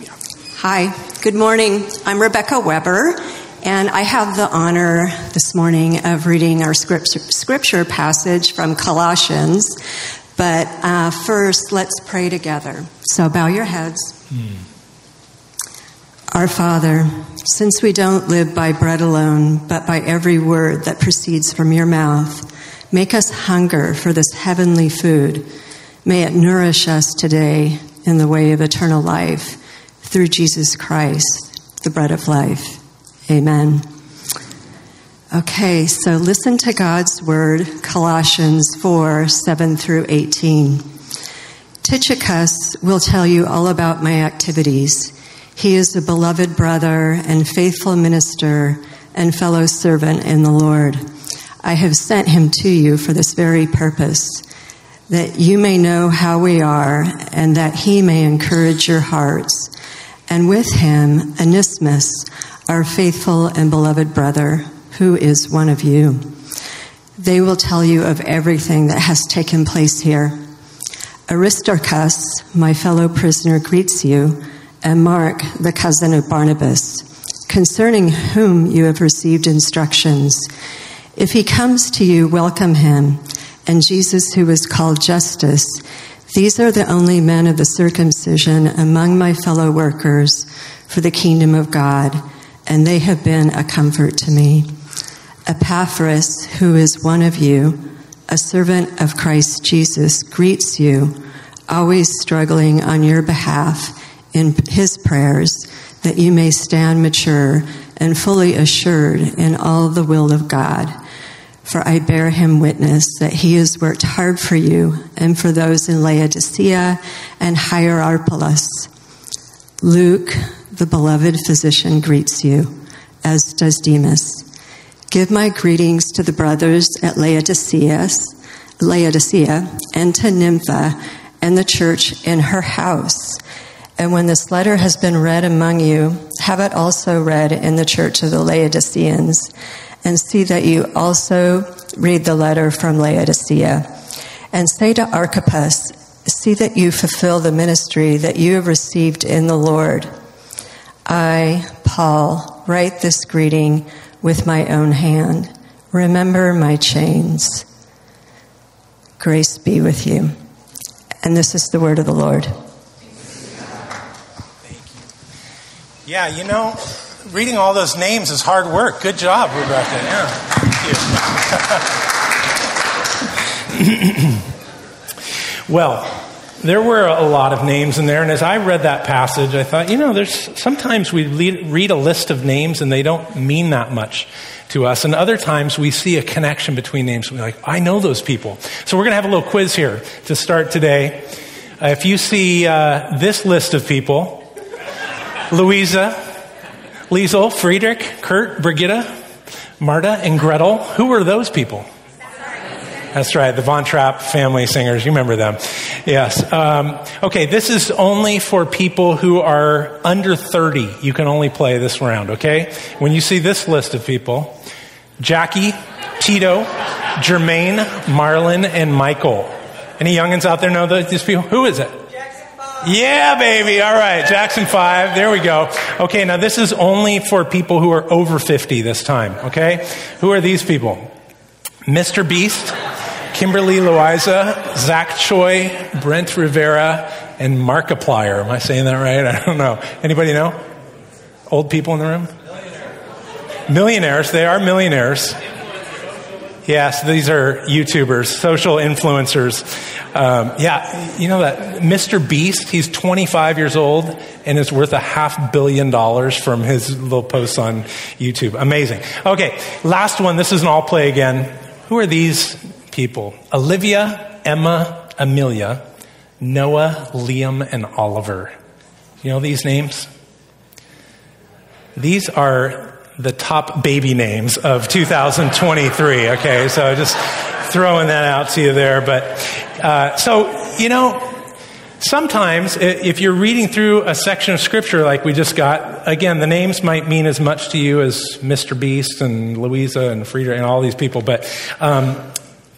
Hi, good morning. I'm Rebecca Weber, and I have the honor this morning of reading our scripture, scripture passage from Colossians. But uh, first, let's pray together. So bow your heads. Our Father, since we don't live by bread alone, but by every word that proceeds from your mouth, make us hunger for this heavenly food. May it nourish us today in the way of eternal life through Jesus Christ, the bread of life. Amen. Okay, so listen to God's word, Colossians 4 7 through 18. Tychicus will tell you all about my activities. He is a beloved brother and faithful minister and fellow servant in the Lord. I have sent him to you for this very purpose, that you may know how we are and that he may encourage your hearts. And with him, Onesimus, our faithful and beloved brother, who is one of you. They will tell you of everything that has taken place here. Aristarchus, my fellow prisoner, greets you, and Mark, the cousin of Barnabas, concerning whom you have received instructions. If he comes to you, welcome him, and Jesus, who is called Justus. These are the only men of the circumcision among my fellow workers for the kingdom of God, and they have been a comfort to me. Epaphras, who is one of you, a servant of Christ Jesus, greets you, always struggling on your behalf in his prayers, that you may stand mature and fully assured in all the will of God. For I bear him witness that he has worked hard for you and for those in Laodicea and Hierapolis. Luke, the beloved physician, greets you, as does Demas. Give my greetings to the brothers at Laodicea, Laodicea and to Nympha and the church in her house. And when this letter has been read among you, have it also read in the church of the Laodiceans, and see that you also read the letter from Laodicea. And say to Archippus, see that you fulfill the ministry that you have received in the Lord. I, Paul, write this greeting with my own hand. Remember my chains. Grace be with you. And this is the word of the Lord. Thank you. Yeah, you know, reading all those names is hard work. Good job, Rebecca. Yeah, thank you. well, there were a lot of names in there, and as I read that passage, I thought, you know, there's sometimes we read a list of names and they don't mean that much to us, and other times we see a connection between names. We're like, I know those people. So we're going to have a little quiz here to start today. Uh, if you see uh, this list of people, Louisa, Liesl, Friedrich, Kurt, Brigitta, Marta, and Gretl, who were those people? That's right, the Von Trapp family singers. You remember them. Yes. Um, okay, this is only for people who are under 30. You can only play this round, okay? When you see this list of people Jackie, Tito, Jermaine, Marlon, and Michael. Any youngins out there know these people? Who is it? Yeah, baby. All right. Jackson 5. There we go. Okay, now this is only for people who are over 50 this time, okay? Who are these people? Mr. Beast, Kimberly Loaiza, Zach Choi, Brent Rivera, and Markiplier. Am I saying that right? I don't know. Anybody know? Old people in the room? Millionaires. Millionaires. They are millionaires. Yes, these are YouTubers, social influencers. Um, yeah, you know that Mr. Beast, he's 25 years old and is worth a half billion dollars from his little posts on YouTube. Amazing. Okay, last one. This is an all play again. Who are these people? Olivia, Emma, Amelia, Noah, Liam, and Oliver. You know these names? These are the top baby names of 2023. Okay, so just throwing that out to you there. But uh, so you know, sometimes if you're reading through a section of scripture like we just got, again, the names might mean as much to you as Mr. Beast and Louisa and Frieda and all these people. But um,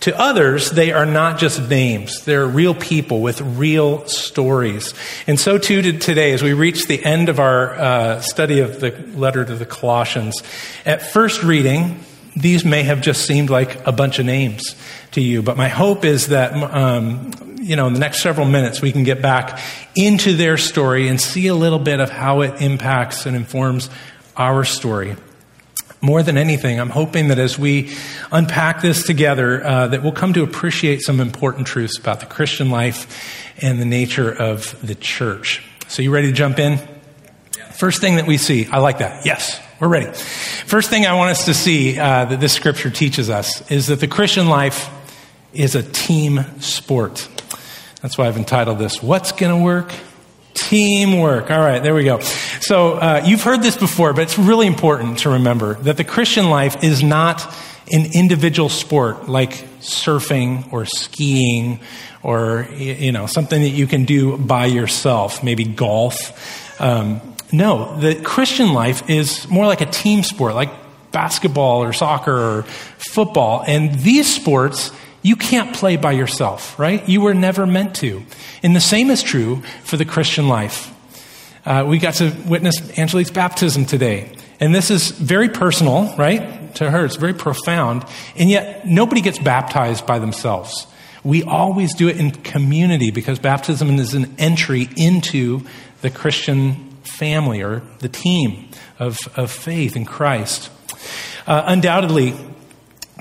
To others, they are not just names. They're real people with real stories. And so too today, as we reach the end of our uh, study of the letter to the Colossians, at first reading, these may have just seemed like a bunch of names to you. But my hope is that, um, you know, in the next several minutes, we can get back into their story and see a little bit of how it impacts and informs our story more than anything, I'm hoping that as we unpack this together, uh, that we'll come to appreciate some important truths about the Christian life and the nature of the church. So, you ready to jump in? First thing that we see, I like that. Yes, we're ready. First thing I want us to see uh, that this scripture teaches us is that the Christian life is a team sport. That's why I've entitled this, What's Gonna Work? Teamwork. All right, there we go. So uh, you've heard this before, but it's really important to remember that the Christian life is not an individual sport like surfing or skiing or you know something that you can do by yourself, maybe golf. Um, no, the Christian life is more like a team sport, like basketball or soccer or football, and these sports you can't play by yourself, right? You were never meant to. And the same is true for the Christian life. Uh, we got to witness Angelique's baptism today. And this is very personal, right? To her, it's very profound. And yet, nobody gets baptized by themselves. We always do it in community because baptism is an entry into the Christian family or the team of, of faith in Christ. Uh, undoubtedly,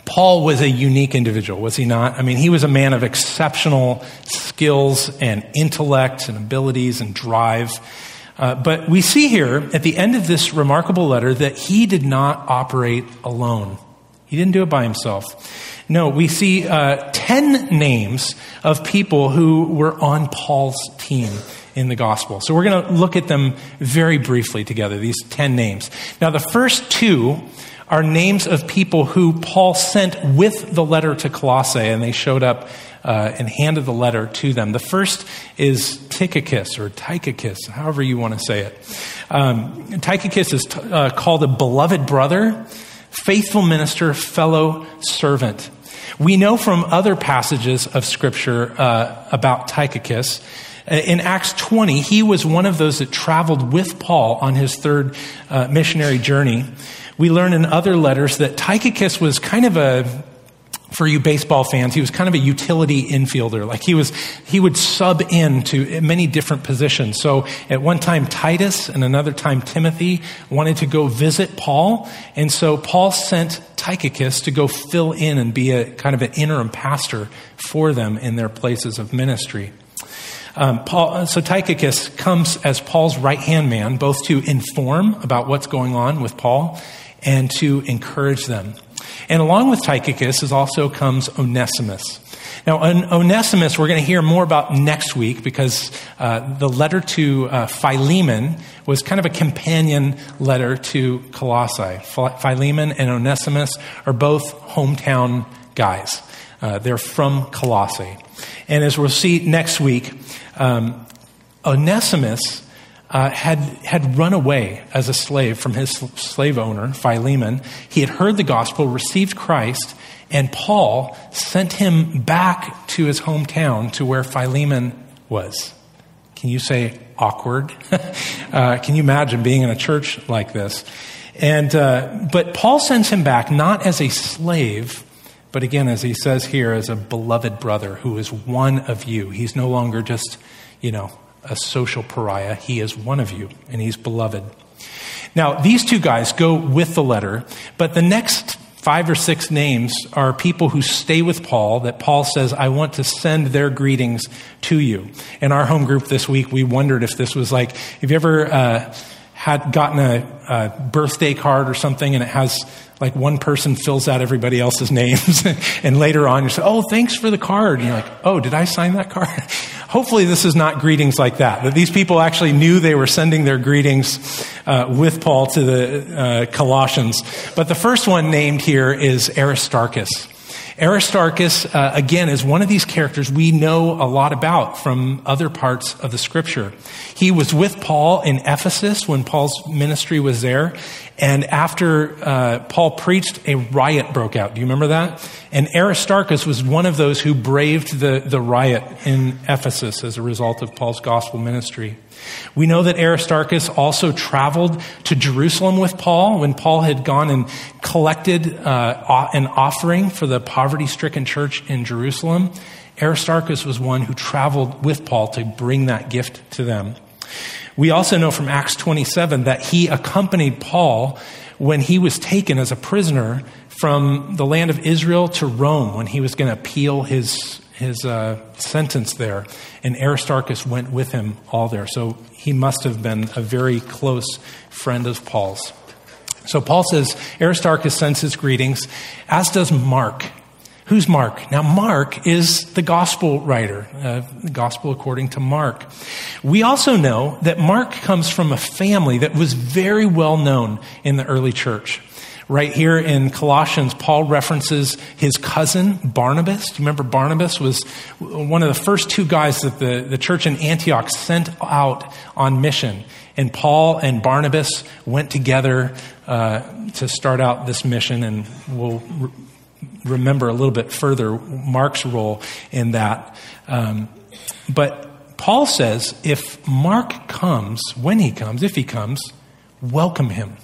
Paul was a unique individual, was he not? I mean, he was a man of exceptional skills and intellect and abilities and drive. Uh, but we see here at the end of this remarkable letter that he did not operate alone. He didn't do it by himself. No, we see uh, 10 names of people who were on Paul's team in the gospel. So we're going to look at them very briefly together, these 10 names. Now, the first two are names of people who Paul sent with the letter to Colossae, and they showed up uh, and handed the letter to them. The first is Tychicus or Tychicus, however you want to say it. Um, Tychicus is t- uh, called a beloved brother, faithful minister, fellow servant. We know from other passages of Scripture uh, about Tychicus. Uh, in Acts 20, he was one of those that traveled with Paul on his third uh, missionary journey we learn in other letters that Tychicus was kind of a for you baseball fans, he was kind of a utility infielder. Like he was, he would sub in to many different positions. So at one time, Titus and another time, Timothy wanted to go visit Paul. And so Paul sent Tychicus to go fill in and be a kind of an interim pastor for them in their places of ministry. Um, Paul, so Tychicus comes as Paul's right hand man, both to inform about what's going on with Paul and to encourage them. And along with Tychicus is also comes Onesimus. Now, Onesimus, we're going to hear more about next week because uh, the letter to uh, Philemon was kind of a companion letter to Colossae. Philemon and Onesimus are both hometown guys. Uh, they're from Colossae. And as we'll see next week, um, Onesimus uh, had, had run away as a slave from his slave owner, Philemon. He had heard the gospel, received Christ, and Paul sent him back to his hometown to where Philemon was. Can you say awkward? uh, can you imagine being in a church like this? And, uh, but Paul sends him back not as a slave, but again, as he says here, as a beloved brother who is one of you. He's no longer just, you know, a social pariah. He is one of you, and he's beloved. Now, these two guys go with the letter, but the next five or six names are people who stay with Paul that Paul says, I want to send their greetings to you. In our home group this week, we wondered if this was like, have you ever uh, had gotten a, a birthday card or something and it has like one person fills out everybody else's names and later on you say, oh, thanks for the card. And you're like, oh, did I sign that card? Hopefully, this is not greetings like that, that these people actually knew they were sending their greetings uh, with Paul to the uh, Colossians. But the first one named here is Aristarchus. Aristarchus, uh, again, is one of these characters we know a lot about from other parts of the scripture. He was with Paul in Ephesus when Paul's ministry was there. And after uh, Paul preached, a riot broke out. Do you remember that? And Aristarchus was one of those who braved the, the riot in Ephesus as a result of Paul's gospel ministry. We know that Aristarchus also traveled to Jerusalem with Paul when Paul had gone and collected uh, an offering for the poverty stricken church in Jerusalem. Aristarchus was one who traveled with Paul to bring that gift to them. We also know from Acts 27 that he accompanied Paul when he was taken as a prisoner from the land of Israel to Rome when he was going to appeal his his uh, sentence there, and Aristarchus went with him all there. So he must have been a very close friend of Paul's. So Paul says Aristarchus sends his greetings, as does Mark. Who's Mark? Now, Mark is the gospel writer, uh, the gospel according to Mark. We also know that Mark comes from a family that was very well known in the early church. Right here in Colossians, Paul references his cousin Barnabas. Do you remember Barnabas was one of the first two guys that the, the church in Antioch sent out on mission? And Paul and Barnabas went together uh, to start out this mission, and we'll re- remember a little bit further Mark's role in that. Um, but Paul says if Mark comes, when he comes, if he comes, welcome him.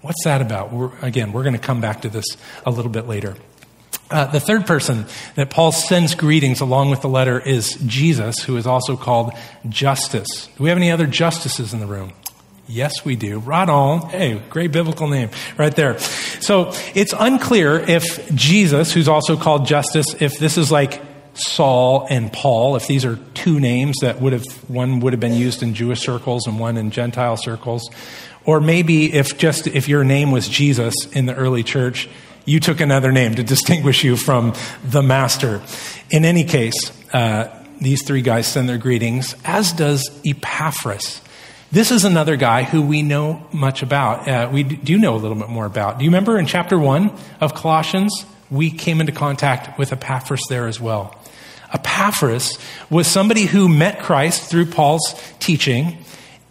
What's that about? We're, again, we're going to come back to this a little bit later. Uh, the third person that Paul sends greetings along with the letter is Jesus, who is also called Justus. Do we have any other justices in the room? Yes, we do. Right on. Hey, great biblical name right there. So it's unclear if Jesus, who's also called Justus, if this is like Saul and Paul, if these are two names that would have, one would have been used in Jewish circles and one in Gentile circles, or maybe if just if your name was Jesus in the early church, you took another name to distinguish you from the master. In any case, uh, these three guys send their greetings, as does Epaphras. This is another guy who we know much about. Uh, we do know a little bit more about. Do you remember in chapter 1 of Colossians? We came into contact with Epaphras there as well. Epaphras was somebody who met Christ through Paul's teaching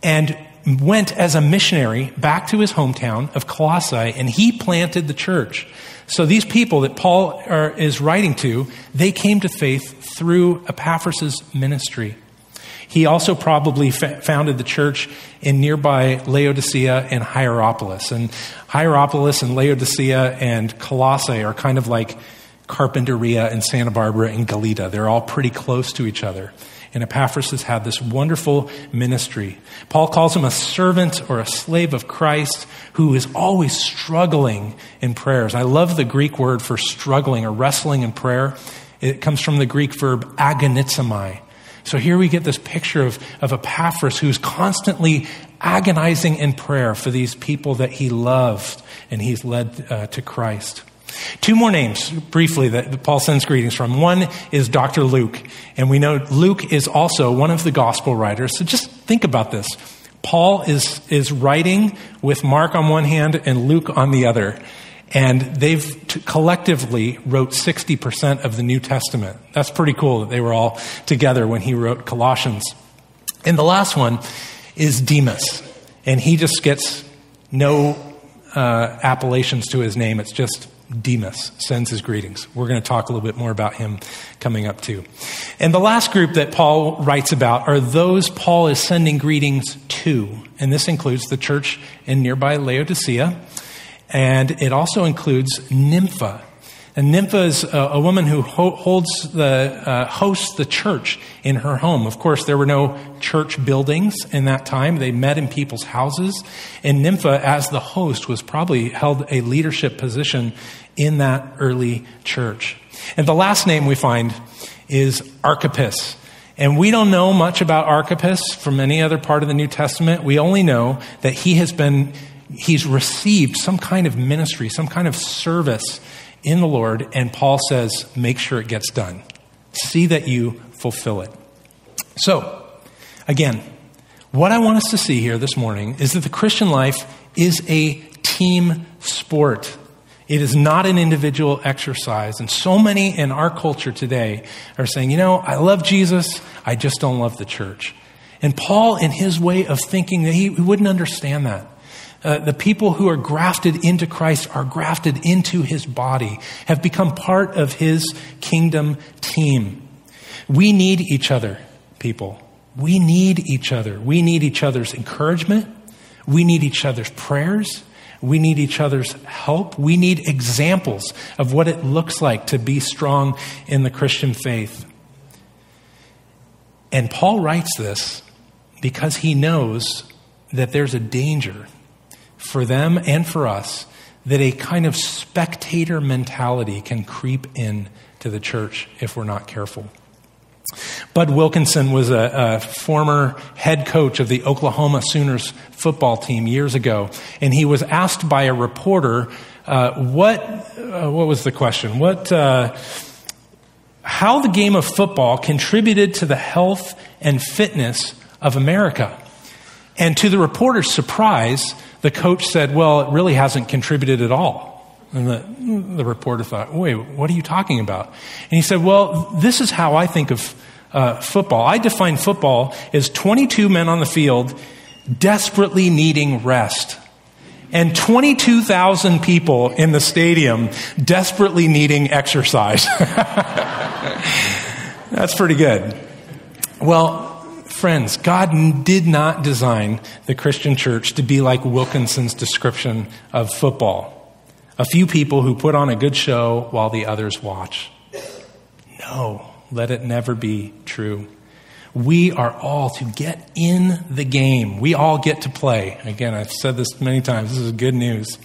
and went as a missionary back to his hometown of Colossae and he planted the church. So these people that Paul are, is writing to, they came to faith through Epaphras' ministry. He also probably fa- founded the church in nearby Laodicea and Hierapolis. And Hierapolis and Laodicea and Colossae are kind of like Carpinteria and Santa Barbara and Goleta. They're all pretty close to each other. And Epaphras has had this wonderful ministry. Paul calls him a servant or a slave of Christ who is always struggling in prayers. I love the Greek word for struggling or wrestling in prayer. It comes from the Greek verb agonizomai. So here we get this picture of, of Epaphras who's constantly agonizing in prayer for these people that he loved and he's led uh, to Christ. Two more names, briefly, that Paul sends greetings from. One is Dr. Luke, and we know Luke is also one of the gospel writers. So just think about this. Paul is, is writing with Mark on one hand and Luke on the other. And they've t- collectively wrote 60% of the New Testament. That's pretty cool that they were all together when he wrote Colossians. And the last one is Demas. And he just gets no uh, appellations to his name. It's just Demas sends his greetings. We're going to talk a little bit more about him coming up too. And the last group that Paul writes about are those Paul is sending greetings to. And this includes the church in nearby Laodicea. And it also includes Nympha. And Nympha is a, a woman who ho- holds the, uh, hosts the church in her home. Of course, there were no church buildings in that time. They met in people's houses. And Nympha, as the host, was probably held a leadership position in that early church. And the last name we find is Archippus. And we don't know much about Archippus from any other part of the New Testament. We only know that he has been, he's received some kind of ministry, some kind of service in the Lord. And Paul says, make sure it gets done. See that you fulfill it. So, again, what I want us to see here this morning is that the Christian life is a team sport. It is not an individual exercise. And so many in our culture today are saying, you know, I love Jesus, I just don't love the church. And Paul, in his way of thinking, he, wouldn't understand that. Uh, the people who are grafted into Christ are grafted into his body, have become part of his kingdom team. We need each other, people. We need each other. We need each other's encouragement. We need each other's prayers. We need each other's help. We need examples of what it looks like to be strong in the Christian faith. And Paul writes this because he knows that there's a danger for them and for us that a kind of spectator mentality can creep in to the church if we're not careful. Bud Wilkinson was a, a, former head coach of the Oklahoma Sooners football team years ago, and he was asked by a reporter, uh, "What? Uh, what was the question? What? Uh, how the game of football contributed to the health and fitness of America?" And to the reporter's surprise, the coach said, "Well, it really hasn't contributed at all." And the, the reporter thought, wait, what are you talking about? And he said, well, this is how I think of uh, football. I define football as 22 men on the field desperately needing rest. And 22,000 people in the stadium desperately needing exercise. That's pretty good. Well, friends, God did not design the Christian church to be like Wilkinson's description of football a few people who put on a good show while the others watch. No, let it never be true. We are all to get in the game. We all get to play. Again, I've said this many times. This is good news.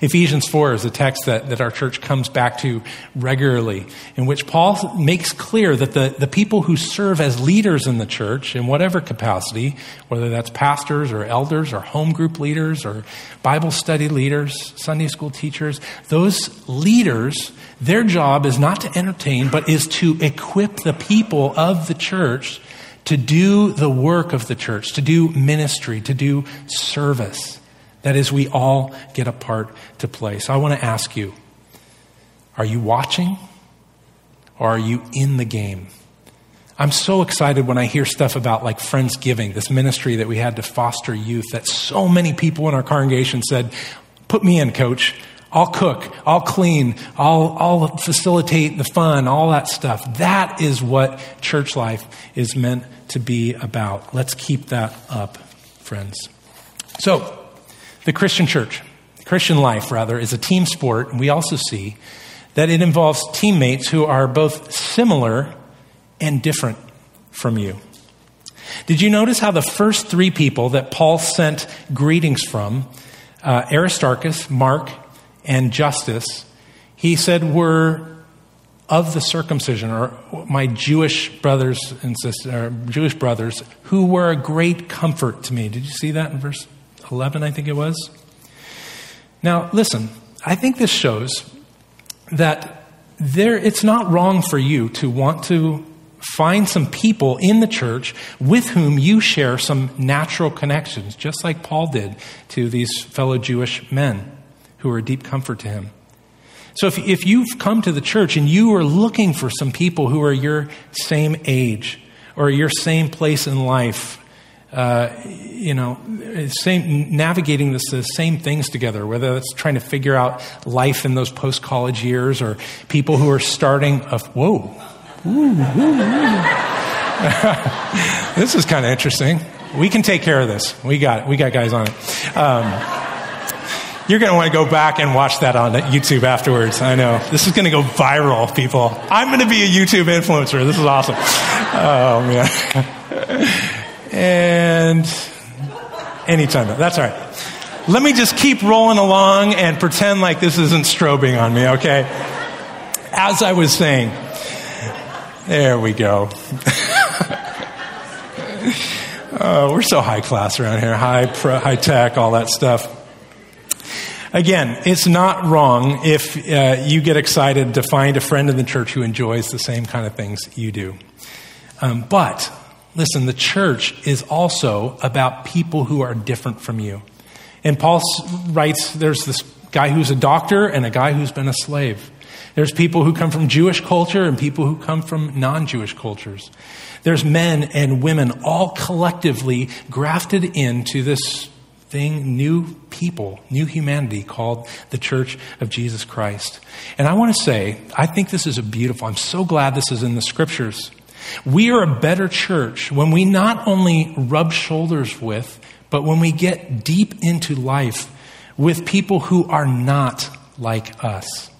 Ephesians 4 is a text that, that our church comes back to regularly, in which Paul makes clear that the, the people who serve as leaders in the church, in whatever capacity, whether that's pastors or elders or home group leaders or Bible study leaders, Sunday school teachers, those leaders, their job is not to entertain, but is to equip the people of the church to do the work of the church, to do ministry, to do service. That is, we all get a part to play. So I want to ask you are you watching or are you in the game? I'm so excited when I hear stuff about like Friendsgiving, this ministry that we had to foster youth, that so many people in our congregation said, Put me in, coach. I'll cook, I'll clean, I'll, I'll facilitate the fun, all that stuff. That is what church life is meant to be about. Let's keep that up, friends. So, the Christian church, Christian life, rather, is a team sport, and we also see that it involves teammates who are both similar and different from you. Did you notice how the first three people that Paul sent greetings from, uh, Aristarchus, Mark, and Justus, he said were of the circumcision, or my Jewish brothers and sisters, or Jewish brothers, who were a great comfort to me. Did you see that in verse 11, I think it was? Now, listen, I think this shows that there, it's not wrong for you to want to find some people in the church with whom you share some natural connections, just like Paul did to these fellow Jewish men who are a deep comfort to him. So if, if you've come to the church and you are looking for some people who are your same age or your same place in life, uh, you know, same, navigating this, the same things together, whether it's trying to figure out life in those post college years or people who are starting a, whoa, ooh, ooh, this is kind of interesting. We can take care of this. We got it. We got guys on it. Um, you're going to want to go back and watch that on YouTube afterwards. I know. This is going to go viral, people. I'm going to be a YouTube influencer. This is awesome. Oh, man. and anytime. That's all right. Let me just keep rolling along and pretend like this isn't strobing on me, okay? As I was saying, there we go. oh, we're so high class around here, high, pro, high tech, all that stuff. Again, it's not wrong if uh, you get excited to find a friend in the church who enjoys the same kind of things you do. Um, but listen, the church is also about people who are different from you. And Paul writes, there's this guy who's a doctor and a guy who's been a slave. There's people who come from Jewish culture and people who come from non Jewish cultures. There's men and women all collectively grafted into this thing, new people, new humanity called the Church of Jesus Christ. And I want to say, I think this is a beautiful, I'm so glad this is in the scriptures. We are a better church when we not only rub shoulders with, but when we get deep into life with people who are not like us,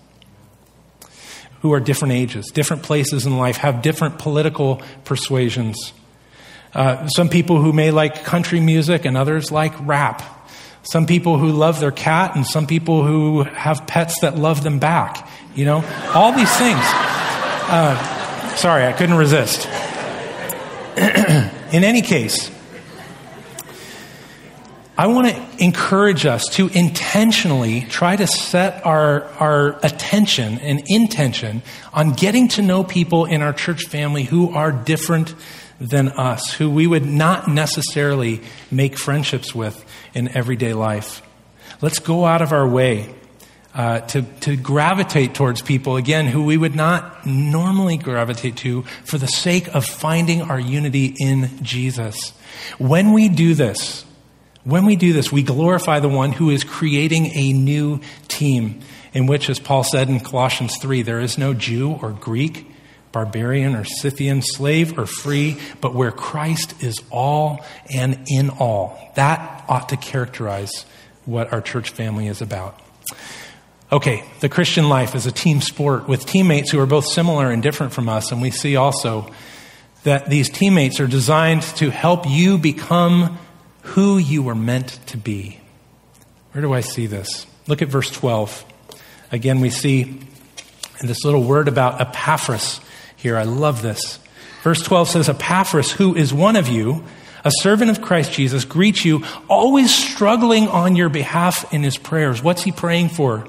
who are different ages, different places in life, have different political persuasions. Uh, some people who may like country music and others like rap. Some people who love their cat and some people who have pets that love them back. You know, all these things. Uh, sorry, I couldn't resist. in any case, I want to encourage us to intentionally try to set our, our attention and intention on getting to know people in our church family who are different than us, who we would not necessarily make friendships with in everyday life. Let's go out of our way uh, to, to gravitate towards people, again, who we would not normally gravitate to for the sake of finding our unity in Jesus. When we do this, when we do this, we glorify the one who is creating a new team in which, as Paul said in Colossians 3, there is no Jew or Greek, barbarian or Scythian, slave or free, but where Christ is all and in all. That ought to characterize what our church family is about. Okay, the Christian life is a team sport with teammates who are both similar and different from us, and we see also that these teammates are designed to help you become who you were meant to be. Where do I see this? Look at verse 12. Again, we see this little word about Epaphras here. I love this. Verse 12 says, Epaphras, who is one of you, a servant of Christ Jesus, greets you, always struggling on your behalf in his prayers. What's he praying for?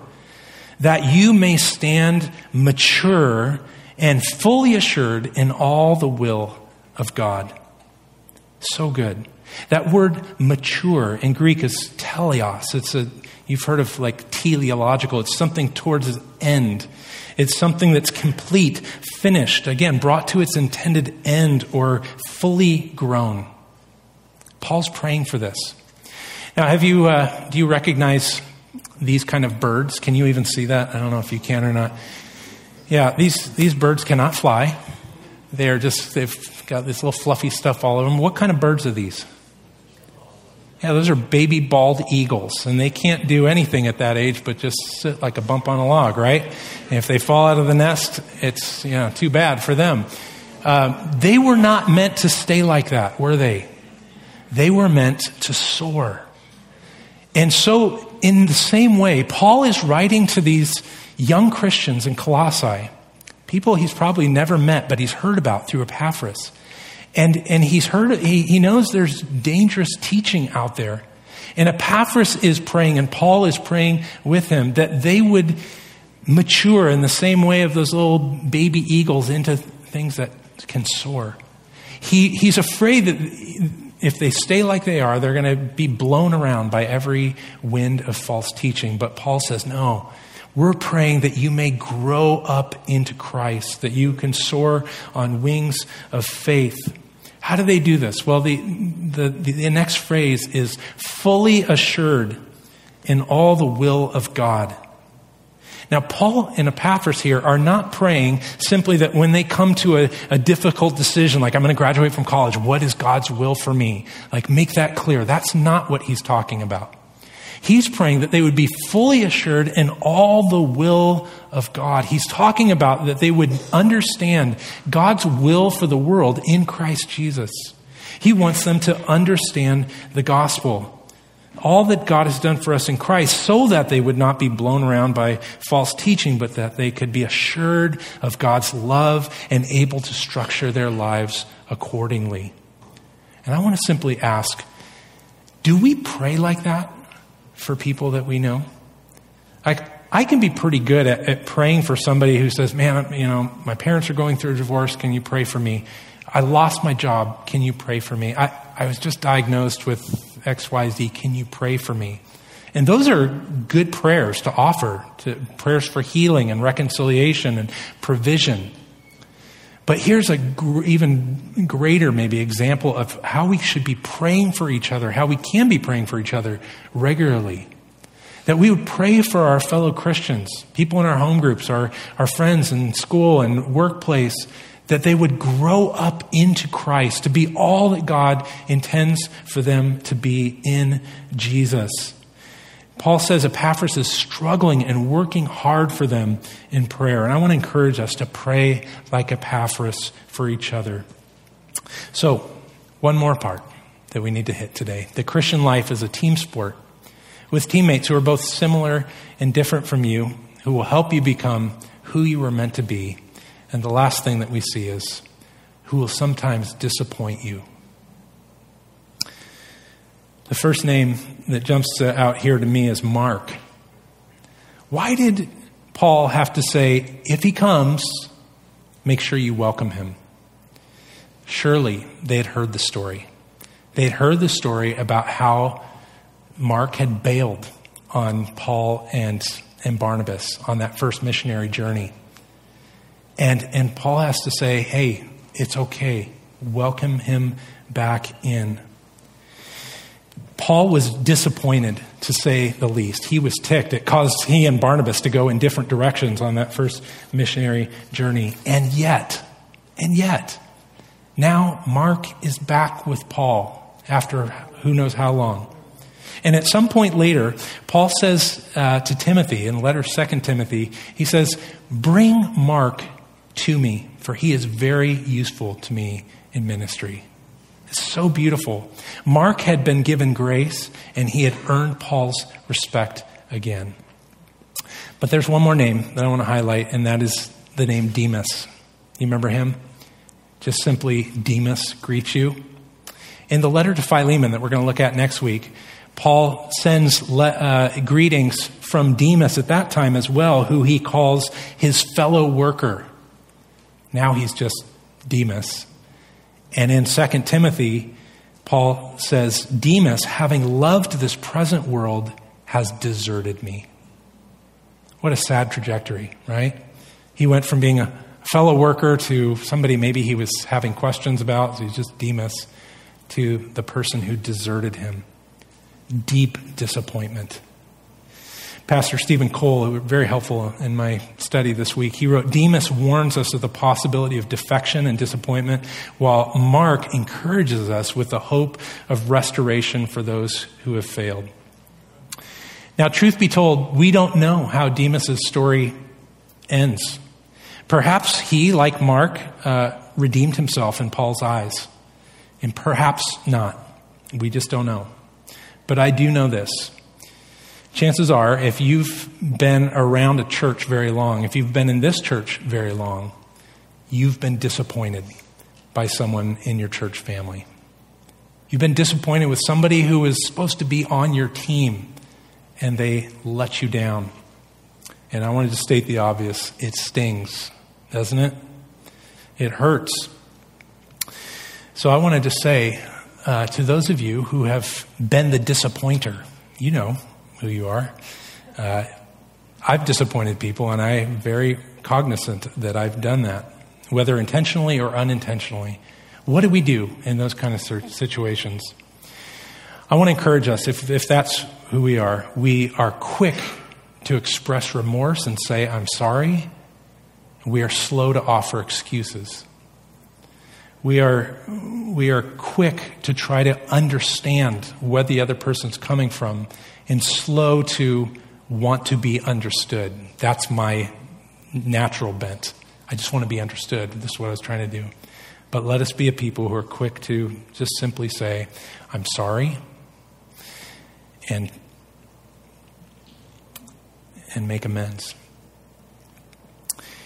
That you may stand mature and fully assured in all the will of God. So good. That word mature in Greek is teleos. It's a, you've heard of like teleological. It's something towards its end. It's something that's complete, finished, again, brought to its intended end or fully grown. Paul's praying for this. Now, have you, uh, do you recognize these kind of birds? Can you even see that? I don't know if you can or not. Yeah, these, these birds cannot fly. They're just, they've got this little fluffy stuff all over them. What kind of birds are these? Yeah, those are baby bald eagles, and they can't do anything at that age but just sit like a bump on a log, right? And if they fall out of the nest, it's you know too bad for them. Uh, they were not meant to stay like that, were they? They were meant to soar. And so, in the same way, Paul is writing to these young Christians in Colossae, people he's probably never met, but he's heard about through Epaphras. And, and he's heard, he, he knows there's dangerous teaching out there. And Epaphras is praying, and Paul is praying with him that they would mature in the same way of those little baby eagles into things that can soar. He, he's afraid that if they stay like they are, they're going to be blown around by every wind of false teaching. But Paul says, no, we're praying that you may grow up into Christ, that you can soar on wings of faith. How do they do this? Well, the, the, the next phrase is fully assured in all the will of God. Now, Paul and Epaphras here are not praying simply that when they come to a, a difficult decision, like I'm going to graduate from college, what is God's will for me? Like, make that clear. That's not what he's talking about. He's praying that they would be fully assured in all the will of God. He's talking about that they would understand God's will for the world in Christ Jesus. He wants them to understand the gospel. All that God has done for us in Christ so that they would not be blown around by false teaching, but that they could be assured of God's love and able to structure their lives accordingly. And I want to simply ask do we pray like that? for people that we know? I, I can be pretty good at, at praying for somebody who says, Man, you know, my parents are going through a divorce. Can you pray for me? I lost my job. Can you pray for me? I, I was just diagnosed with XYZ. Can you pray for me? And those are good prayers to offer, to prayers for healing and reconciliation and provision. But here's a gr- even greater, maybe, example of how we should be praying for each other, how we can be praying for each other regularly. That we would pray for our fellow Christians, people in our home groups, our, our friends in school and workplace, that they would grow up into Christ, to be all that God intends for them to be in Jesus. Paul says Epaphras is struggling and working hard for them in prayer. And I want to encourage us to pray like Epaphras for each other. So, one more part that we need to hit today. The Christian life is a team sport with teammates who are both similar and different from you, who will help you become who you were meant to be. And the last thing that we see is who will sometimes disappoint you. The first name that jumps out here to me is Mark. Why did Paul have to say, if he comes, make sure you welcome him? Surely they had heard the story. They had heard the story about how Mark had bailed on Paul and, and Barnabas on that first missionary journey. And, and Paul has to say, hey, it's okay. Welcome him back in. Paul was disappointed, to say the least. He was ticked. It caused he and Barnabas to go in different directions on that first missionary journey. And yet, and yet, now Mark is back with Paul after who knows how long. And at some point later, Paul says uh, to Timothy in letter 2 Timothy, he says, Bring Mark to me, for he is very useful to me in ministry. It's so beautiful. Mark had been given grace and he had earned Paul's respect again. But there's one more name that I want to highlight, and that is the name Demas. You remember him? Just simply Demas greets you. In the letter to Philemon that we're going to look at next week, Paul sends le- uh, greetings from Demas at that time as well, who he calls his fellow worker. Now he's just Demas. And in 2 Timothy, Paul says, Demas, having loved this present world, has deserted me. What a sad trajectory, right? He went from being a fellow worker to somebody maybe he was having questions about, so he's just Demas, to the person who deserted him. Deep disappointment. Pastor Steven Cole, who was very helpful in my study this week, he wrote Demas warns us of the possibility of defection and disappointment, while Mark encourages us with the hope of restoration for those who have failed. Now, truth be told, we don't know how Demas' story ends. Perhaps he, like Mark, uh, redeemed himself in Paul's eyes, and perhaps not. We just don't know. But I do know this chances are, if you've been around a church very long, if you've been in this church very long, you've been disappointed by someone in your church family. You've been disappointed with somebody who was supposed to be on your team and they let you down. And I wanted to state the obvious it stings, doesn't it? It hurts. So I wanted to say uh, to those of you who have been the disappointer, you know, who you are. Uh, I've disappointed people, and I'm very cognizant that I've done that, whether intentionally or unintentionally. What do we do in those kind of situations? I want to encourage us, if, if that's who we are, we are quick to express remorse and say, I'm sorry. We are slow to offer excuses. We are, we are quick to try to understand where the other person's coming from and slow to want to be understood. That's my natural bent. I just want to be understood. This is what I was trying to do. But let us be a people who are quick to just simply say, I'm sorry, and, and make amends.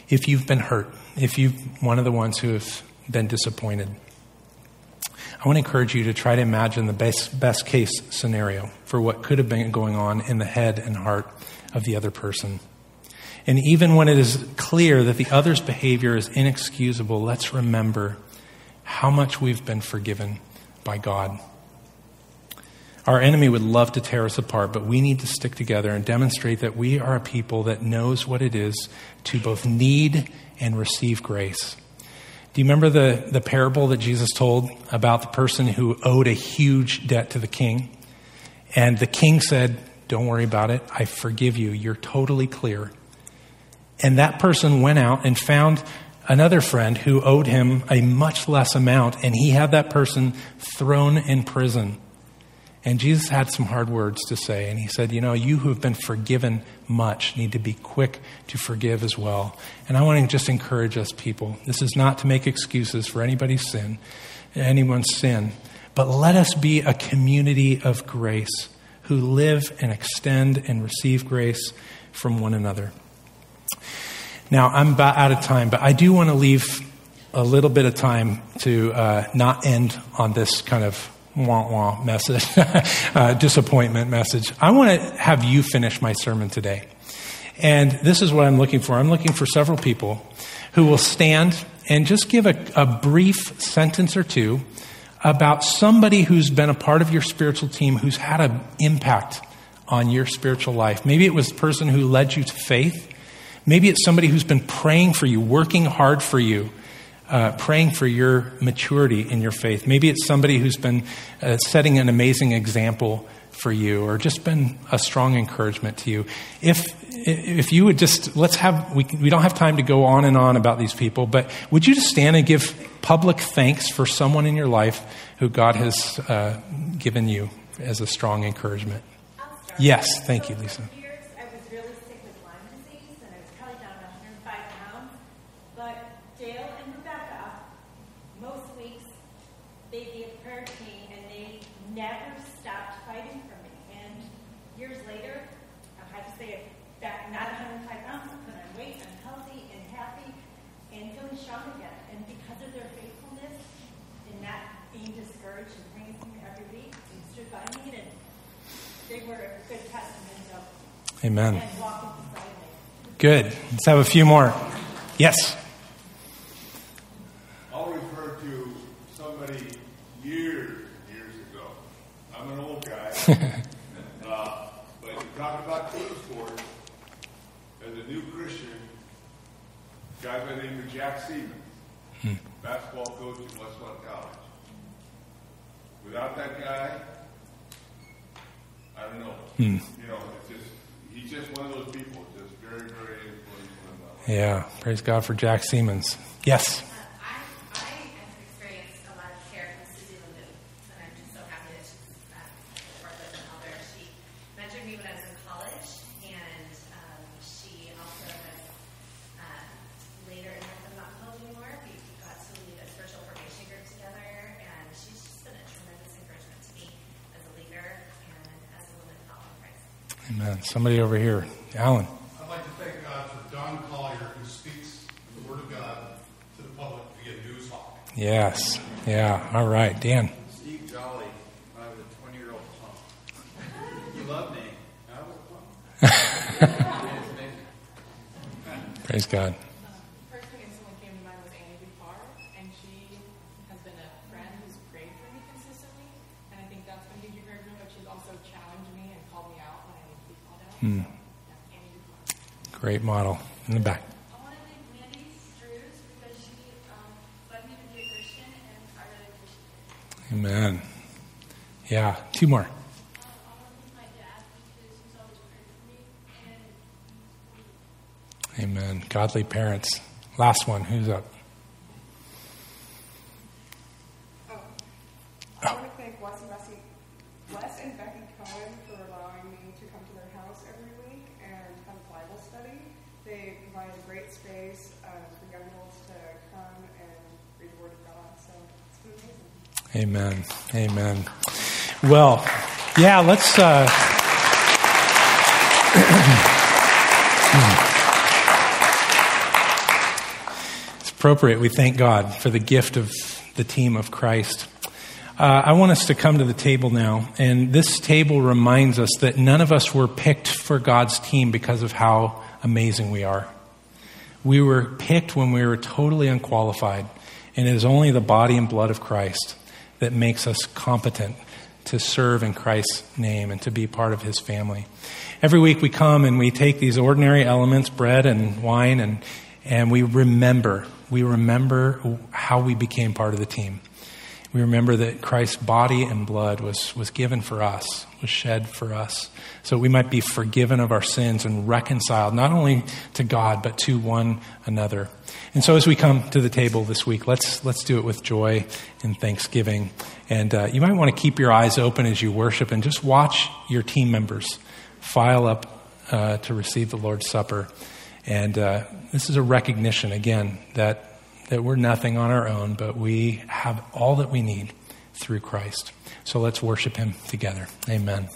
If you've been hurt, if you've one of the ones who have been disappointed, I want to encourage you to try to imagine the best, best case scenario for what could have been going on in the head and heart of the other person. And even when it is clear that the other's behavior is inexcusable, let's remember how much we've been forgiven by God. Our enemy would love to tear us apart, but we need to stick together and demonstrate that we are a people that knows what it is to both need and receive grace. Do you remember the, the parable that Jesus told about the person who owed a huge debt to the king? And the king said, Don't worry about it. I forgive you. You're totally clear. And that person went out and found another friend who owed him a much less amount, and he had that person thrown in prison. And Jesus had some hard words to say, and he said, You know, you who have been forgiven much need to be quick to forgive as well. And I want to just encourage us, people. This is not to make excuses for anybody's sin, anyone's sin, but let us be a community of grace who live and extend and receive grace from one another. Now, I'm about out of time, but I do want to leave a little bit of time to uh, not end on this kind of wah wah message, uh, disappointment message. I want to have you finish my sermon today. And this is what I'm looking for. I'm looking for several people who will stand and just give a, a brief sentence or two about somebody who's been a part of your spiritual team who's had an impact on your spiritual life. Maybe it was the person who led you to faith. Maybe it's somebody who's been praying for you, working hard for you uh, praying for your maturity in your faith. Maybe it's somebody who's been uh, setting an amazing example for you or just been a strong encouragement to you. If, if you would just, let's have, we, we don't have time to go on and on about these people, but would you just stand and give public thanks for someone in your life who God has uh, given you as a strong encouragement? Yes, thank you, Lisa. Amen. Good. Let's have a few more. Yes. I'll refer to somebody years, years ago. I'm an old guy. uh, but you talk about team sports, as a new Christian, a guy by the name of Jack Siemens, hmm. basketball coach at Westmont College. Without that guy, I don't know. Hmm. You know, it's just one of those people, just very, very influential. Yeah, praise God for Jack Siemens. Yes. Somebody over here. Alan. I'd like to thank God for Don Collier, who speaks the Word of God to the public via Newshawk. Yes. Yeah. All right. Dan. Steve Jolly. I was a 20 year old punk. You love me. I was a punk. Praise God. Hmm. Great model in the back. Amen. Yeah, two more. Amen. Godly parents. Last one. Who's up? Well, yeah, let's. Uh, it's appropriate. We thank God for the gift of the team of Christ. Uh, I want us to come to the table now, and this table reminds us that none of us were picked for God's team because of how amazing we are. We were picked when we were totally unqualified, and it is only the body and blood of Christ that makes us competent to serve in Christ's name and to be part of his family. Every week we come and we take these ordinary elements, bread and wine, and, and we remember. We remember how we became part of the team. We remember that Christ's body and blood was, was given for us, was shed for us, so we might be forgiven of our sins and reconciled not only to God, but to one another. And so as we come to the table this week, let's, let's do it with joy and thanksgiving. And uh, you might want to keep your eyes open as you worship and just watch your team members file up uh, to receive the Lord's Supper. And uh, this is a recognition, again, that that we're nothing on our own, but we have all that we need through Christ. So let's worship Him together. Amen.